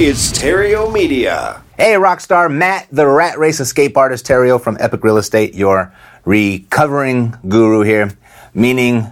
is Theriault Media. Hey, Rockstar Matt, the rat race escape artist Theriault from Epic Real Estate, your recovering guru here. Meaning,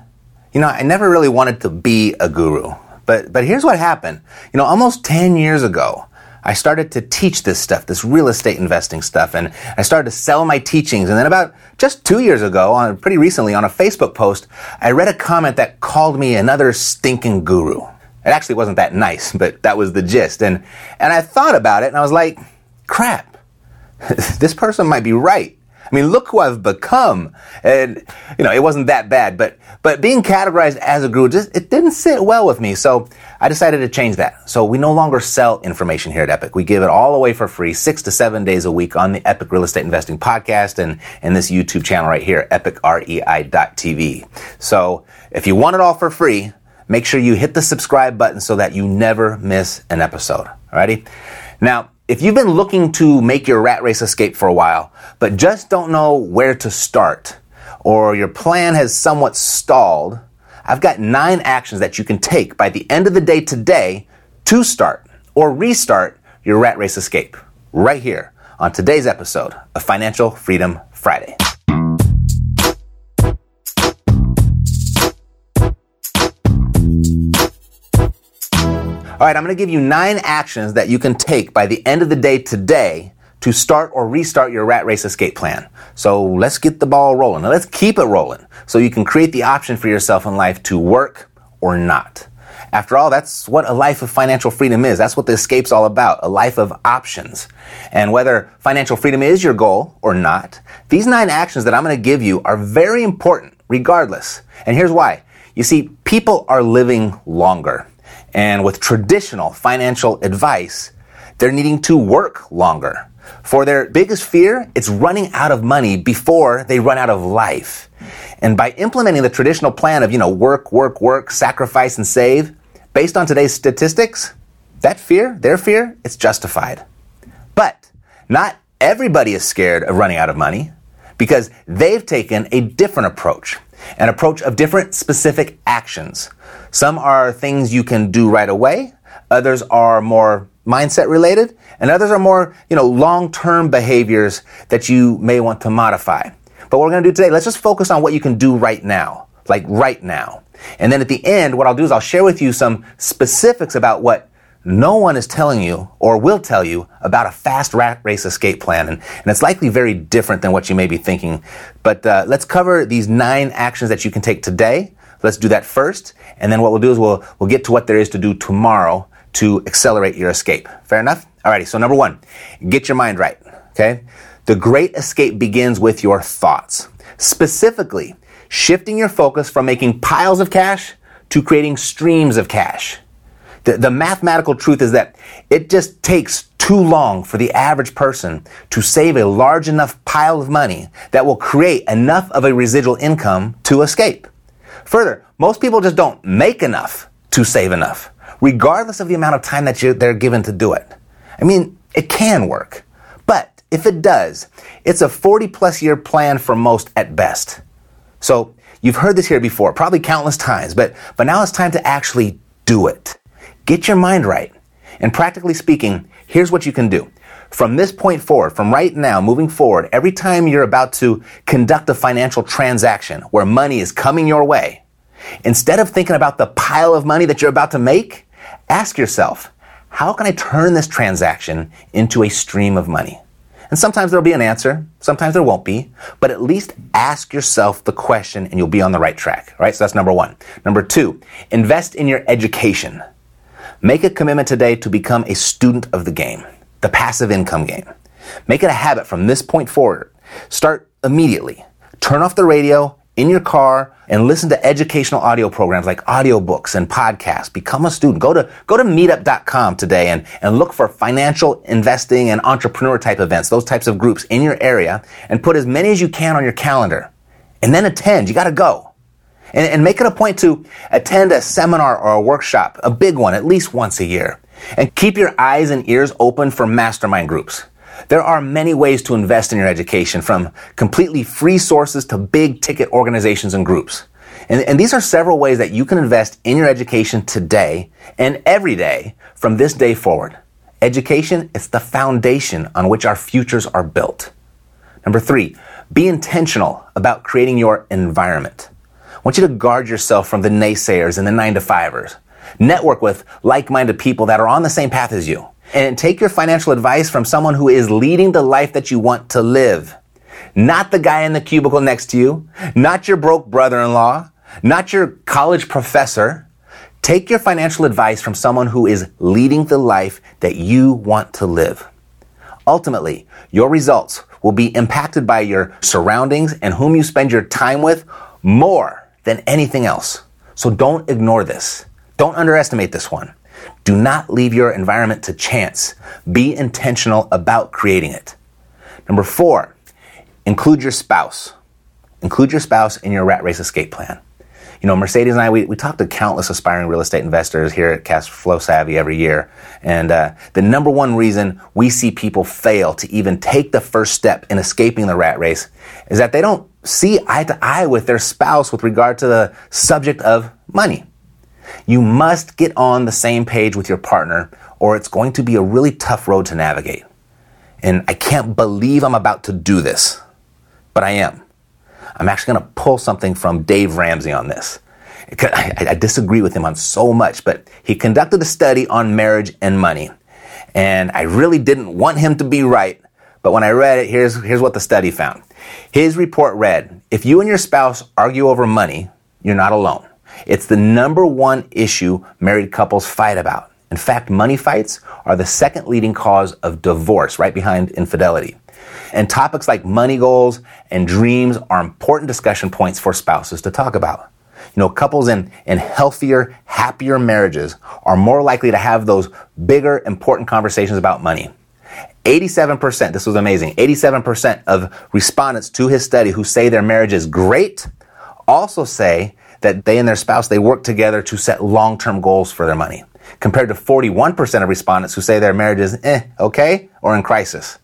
you know, I never really wanted to be a guru. But, but here's what happened. You know, almost 10 years ago, I started to teach this stuff, this real estate investing stuff, and I started to sell my teachings. And then about just two years ago, on pretty recently, on a Facebook post, I read a comment that called me another stinking guru. It actually wasn't that nice, but that was the gist. And, and I thought about it and I was like, crap, this person might be right. I mean, look who I've become. And, you know, it wasn't that bad, but, but being categorized as a guru just, it didn't sit well with me. So I decided to change that. So we no longer sell information here at Epic. We give it all away for free, six to seven days a week on the Epic Real Estate Investing podcast and, and this YouTube channel right here, epicrei.tv. So if you want it all for free, make sure you hit the subscribe button so that you never miss an episode. Alrighty? Now, if you've been looking to make your rat race escape for a while, but just don't know where to start, or your plan has somewhat stalled, I've got nine actions that you can take by the end of the day today to start or restart your rat race escape right here on today's episode of Financial Freedom Friday. All right, I'm going to give you nine actions that you can take by the end of the day today to start or restart your rat race escape plan. So let's get the ball rolling. Now let's keep it rolling so you can create the option for yourself in life to work or not. After all, that's what a life of financial freedom is. That's what the escape's all about. A life of options. And whether financial freedom is your goal or not, these nine actions that I'm going to give you are very important regardless. And here's why. You see, people are living longer. And with traditional financial advice, they're needing to work longer. For their biggest fear, it's running out of money before they run out of life. And by implementing the traditional plan of, you know, work, work, work, sacrifice, and save, based on today's statistics, that fear, their fear, it's justified. But not everybody is scared of running out of money because they've taken a different approach, an approach of different specific actions. Some are things you can do right away. Others are more mindset related and others are more, you know, long-term behaviors that you may want to modify. But what we're going to do today, let's just focus on what you can do right now, like right now. And then at the end, what I'll do is I'll share with you some specifics about what no one is telling you or will tell you about a fast rat race escape plan. And, and it's likely very different than what you may be thinking. But uh, let's cover these nine actions that you can take today Let's do that first, and then what we'll do is we'll, we'll get to what there is to do tomorrow to accelerate your escape. Fair enough? Alrighty, so number one, get your mind right, okay? The great escape begins with your thoughts. Specifically, shifting your focus from making piles of cash to creating streams of cash. The, the mathematical truth is that it just takes too long for the average person to save a large enough pile of money that will create enough of a residual income to escape. Further, most people just don't make enough to save enough, regardless of the amount of time that they're given to do it. I mean, it can work. But if it does, it's a 40 plus year plan for most at best. So you've heard this here before, probably countless times, but, but now it's time to actually do it. Get your mind right. And practically speaking, here's what you can do. From this point forward, from right now, moving forward, every time you're about to conduct a financial transaction where money is coming your way, instead of thinking about the pile of money that you're about to make, ask yourself, how can I turn this transaction into a stream of money? And sometimes there'll be an answer, sometimes there won't be, but at least ask yourself the question and you'll be on the right track, right? So that's number one. Number two, invest in your education. Make a commitment today to become a student of the game, the passive income game. Make it a habit from this point forward. Start immediately. Turn off the radio in your car and listen to educational audio programs like audiobooks and podcasts. Become a student. Go to, go to meetup.com today and, and look for financial investing and entrepreneur type events, those types of groups in your area and put as many as you can on your calendar and then attend. You got to go. And, and make it a point to attend a seminar or a workshop, a big one, at least once a year. And keep your eyes and ears open for mastermind groups. There are many ways to invest in your education, from completely free sources to big ticket organizations and groups. And, and, these are several ways that you can invest in your education today and every day from this day forward. Education is the foundation on which our futures are built. Number three, be intentional about creating your environment. I want you to guard yourself from the naysayers and the nine to fivers. Network with like-minded people that are on the same path as you and take your financial advice from someone who is leading the life that you want to live. Not the guy in the cubicle next to you, not your broke brother-in-law, not your college professor. Take your financial advice from someone who is leading the life that you want to live. Ultimately, your results will be impacted by your surroundings and whom you spend your time with more than anything else. So don't ignore this. Don't underestimate this one. Do not leave your environment to chance. Be intentional about creating it. Number four, include your spouse. Include your spouse in your rat race escape plan. You know, Mercedes and I, we, we talk to countless aspiring real estate investors here at Cash Flow Savvy every year. And uh, the number one reason we see people fail to even take the first step in escaping the rat race is that they don't see eye to eye with their spouse with regard to the subject of money. You must get on the same page with your partner, or it's going to be a really tough road to navigate. And I can't believe I'm about to do this, but I am. I'm actually going to pull something from Dave Ramsey on this. I, disagree with him on so much, but he conducted a study on marriage and money. And I really didn't want him to be right, but when I read it, here's, here's what the study found. His report read, if you and your spouse argue over money, you're not alone. It's the number one issue married couples fight about. In fact, money fights are the second leading cause of divorce, right behind infidelity. And topics like money goals and dreams are important discussion points for spouses to talk about. You know, couples in, in healthier, happier marriages are more likely to have those bigger, important conversations about money. 87%, this was amazing, 87% of respondents to his study who say their marriage is great also say that they and their spouse, they work together to set long-term goals for their money, compared to 41% of respondents who say their marriage is eh, okay, or in crisis.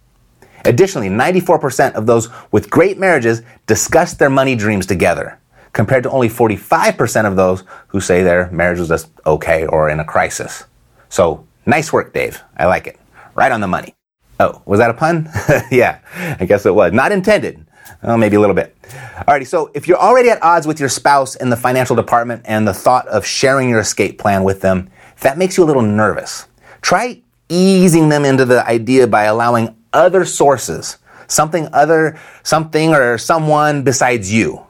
Additionally, 94% of those with great marriages discuss their money dreams together, compared to only 45% of those who say their marriage is just okay or in a crisis. So, nice work, Dave. I like it. Right on the money. Oh, was that a pun? yeah, I guess it was. Not intended. Oh, maybe a little bit. Alrighty, so if you're already at odds with your spouse in the financial department and the thought of sharing your escape plan with them, that makes you a little nervous. Try easing them into the idea by allowing other sources, something other, something or someone besides you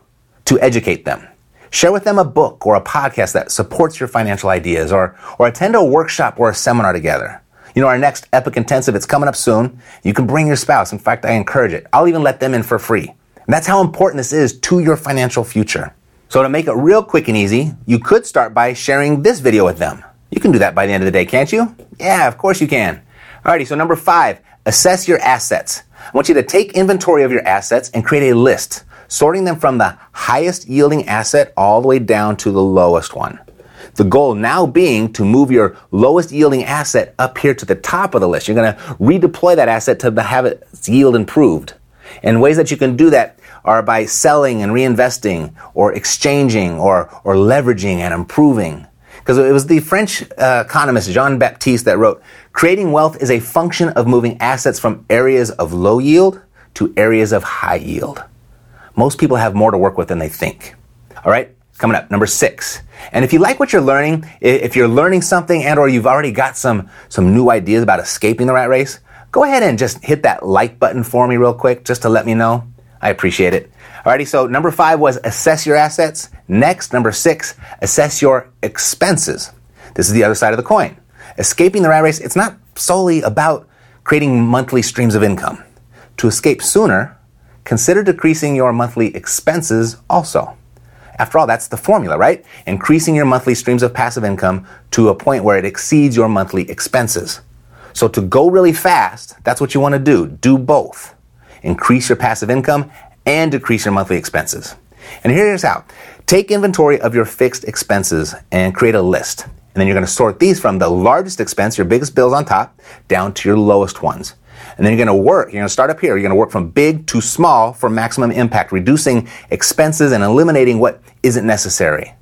to educate them. Share with them a book or a podcast that supports your financial ideas or, or attend a workshop or a seminar together. You know, our next Epic Intensive, it's coming up soon. You can bring your spouse. In fact, I encourage it. I'll even let them in for free. And that's how important this is to your financial future. So to make it real quick and easy, you could start by sharing this video with them. You can do that by the end of the day, can't you? Yeah, of course you can. Alrighty, so number five, assess your assets. I want you to take inventory of your assets and create a list, sorting them from the highest yielding asset all the way down to the lowest one. The goal now being to move your lowest yielding asset up here to the top of the list. You're going to redeploy that asset to have its yield improved. And ways that you can do that are by selling and reinvesting or exchanging or, or leveraging and improving. Because it was the French uh, economist Jean Baptiste that wrote, creating wealth is a function of moving assets from areas of low yield to areas of high yield. Most people have more to work with than they think. All right? Coming up, number six. And if you like what you're learning, if you're learning something and or you've already got some, some new ideas about escaping the rat race, go ahead and just hit that like button for me real quick just to let me know. I appreciate it. Alrighty, so number five was assess your assets. Next, number six, assess your expenses. This is the other side of the coin. Escaping the rat race, it's not solely about creating monthly streams of income. To escape sooner, consider decreasing your monthly expenses also. After all, that's the formula, right? Increasing your monthly streams of passive income to a point where it exceeds your monthly expenses. So to go really fast, that's what you want to do. Do both. Increase your passive income and decrease your monthly expenses. And here's how. Take inventory of your fixed expenses and create a list. And then you're going to sort these from the largest expense, your biggest bills on top, down to your lowest ones. And then you're going to work, you're going to start up here. You're going to work from big to small for maximum impact, reducing expenses and eliminating what isn't necessary.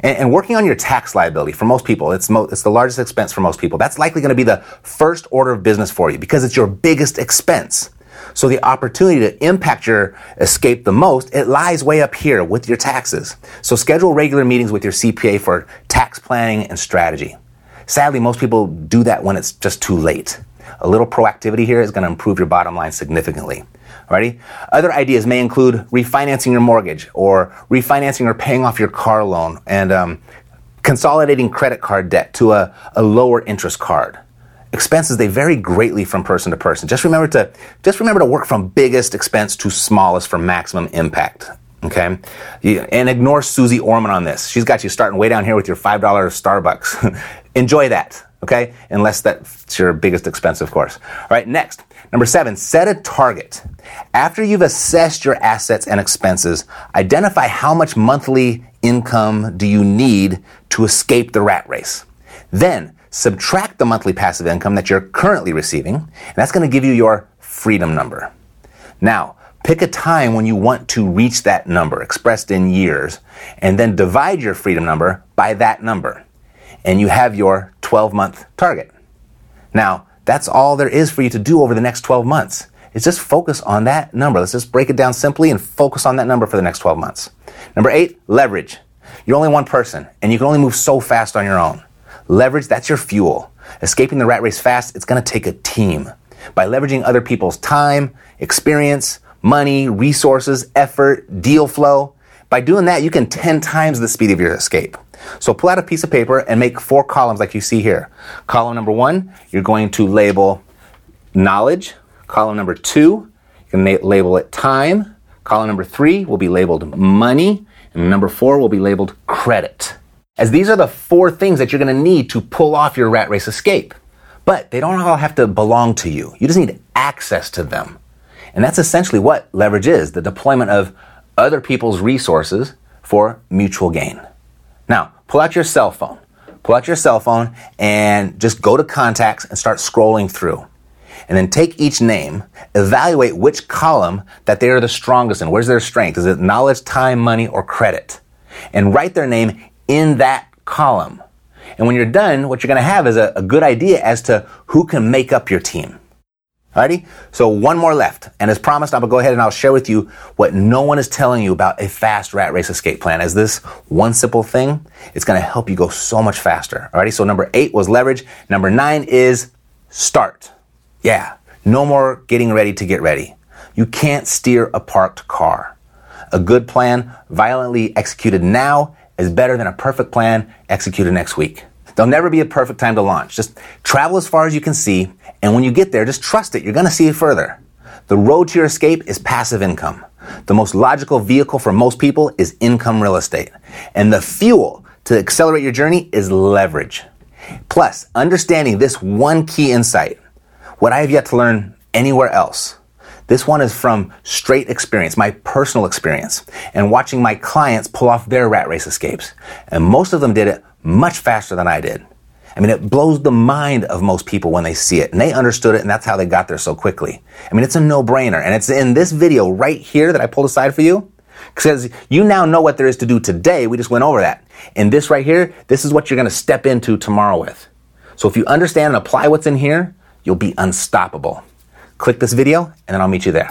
And, and working on your tax liability for most people, it's, mo- it's the largest expense for most people. That's likely going to be the first order of business for you because it's your biggest expense. So the opportunity to impact your escape the most, it lies way up here with your taxes. So schedule regular meetings with your CPA for tax planning and strategy. Sadly, most people do that when it's just too late. A little proactivity here is going to improve your bottom line significantly. Alrighty? Other ideas may include refinancing your mortgage or refinancing or paying off your car loan and um, consolidating credit card debt to a, a lower interest card expenses they vary greatly from person to person. Just remember to just remember to work from biggest expense to smallest for maximum impact. Okay, and ignore Suze Orman on this. She's got you starting way down here with your five dollar Starbucks. Enjoy that. Okay, unless that's your biggest expense, of course. All right, next. Number seven, set a target. After you've assessed your assets and expenses, identify how much monthly income do you need to escape the rat race. Then subtract the monthly passive income that you're currently receiving, and that's going to give you your freedom number. Now, pick a time when you want to reach that number, expressed in years, and then divide your freedom number by that number. And you have your 12 month target. Now, that's all there is for you to do over the next 12 months. Is just focus on that number. Let's just break it down simply and focus on that number for the next 12 months. Number eight, leverage. You're only one person, and you can only move so fast on your own. Leverage, that's your fuel. Escaping the rat race fast, it's going to take a team. By leveraging other people's time, experience, money, resources, effort, deal flow, by doing that, you can 10 times the speed of your escape. So pull out a piece of paper and make four columns like you see here. Column number one, you're going to label knowledge. Column number two, you can label it time. Column number three will be labeled money. And number four will be labeled credit as these are the four things that you're going to need to pull off your rat race escape. But they don't all have to belong to you. You just need access to them. And that's essentially what leverage is the deployment of other people's resources for mutual gain. Now, pull out your cell phone. Pull out your cell phone and just go to contacts and start scrolling through. And then take each name, evaluate which column that they are the strongest in. Where's their strength? Is it knowledge, time, money, or credit? And write their name in that column. And when you're done, what you're going to have is a, a, good idea as to who can make up your team. Alrighty? So one more left. And as promised, I'm to go ahead and I'll share with you what no one is telling you about a fast rat race escape plan. As this one simple thing, it's to help you go so much faster. Alrighty? So number eight was leverage. Number nine is start. Yeah. No more getting ready to get ready. You can't steer a parked car. A good plan, violently executed now, is better than a perfect plan executed next week. There'll never be a perfect time to launch. Just travel as far as you can see, and when you get there, just trust it. You're going to see it further. The road to your escape is passive income. The most logical vehicle for most people is income real estate. And the fuel to accelerate your journey is leverage. Plus, understanding this one key insight, what I have yet to learn anywhere else, this one is from straight experience, my personal experience, and watching my clients pull off their rat race escapes. And most of them did it much faster than I did. I mean, it blows the mind of most people when they see it, and they understood it, and that's how they got there so quickly. I mean, it's a no-brainer, and it's in this video right here that I pulled aside for you, because you now know what there is to do today. We just went over that. And this right here, this is what you're going to step into tomorrow with. So if you understand and apply what's in here, you'll be unstoppable. Click this video, and then I'll meet you there.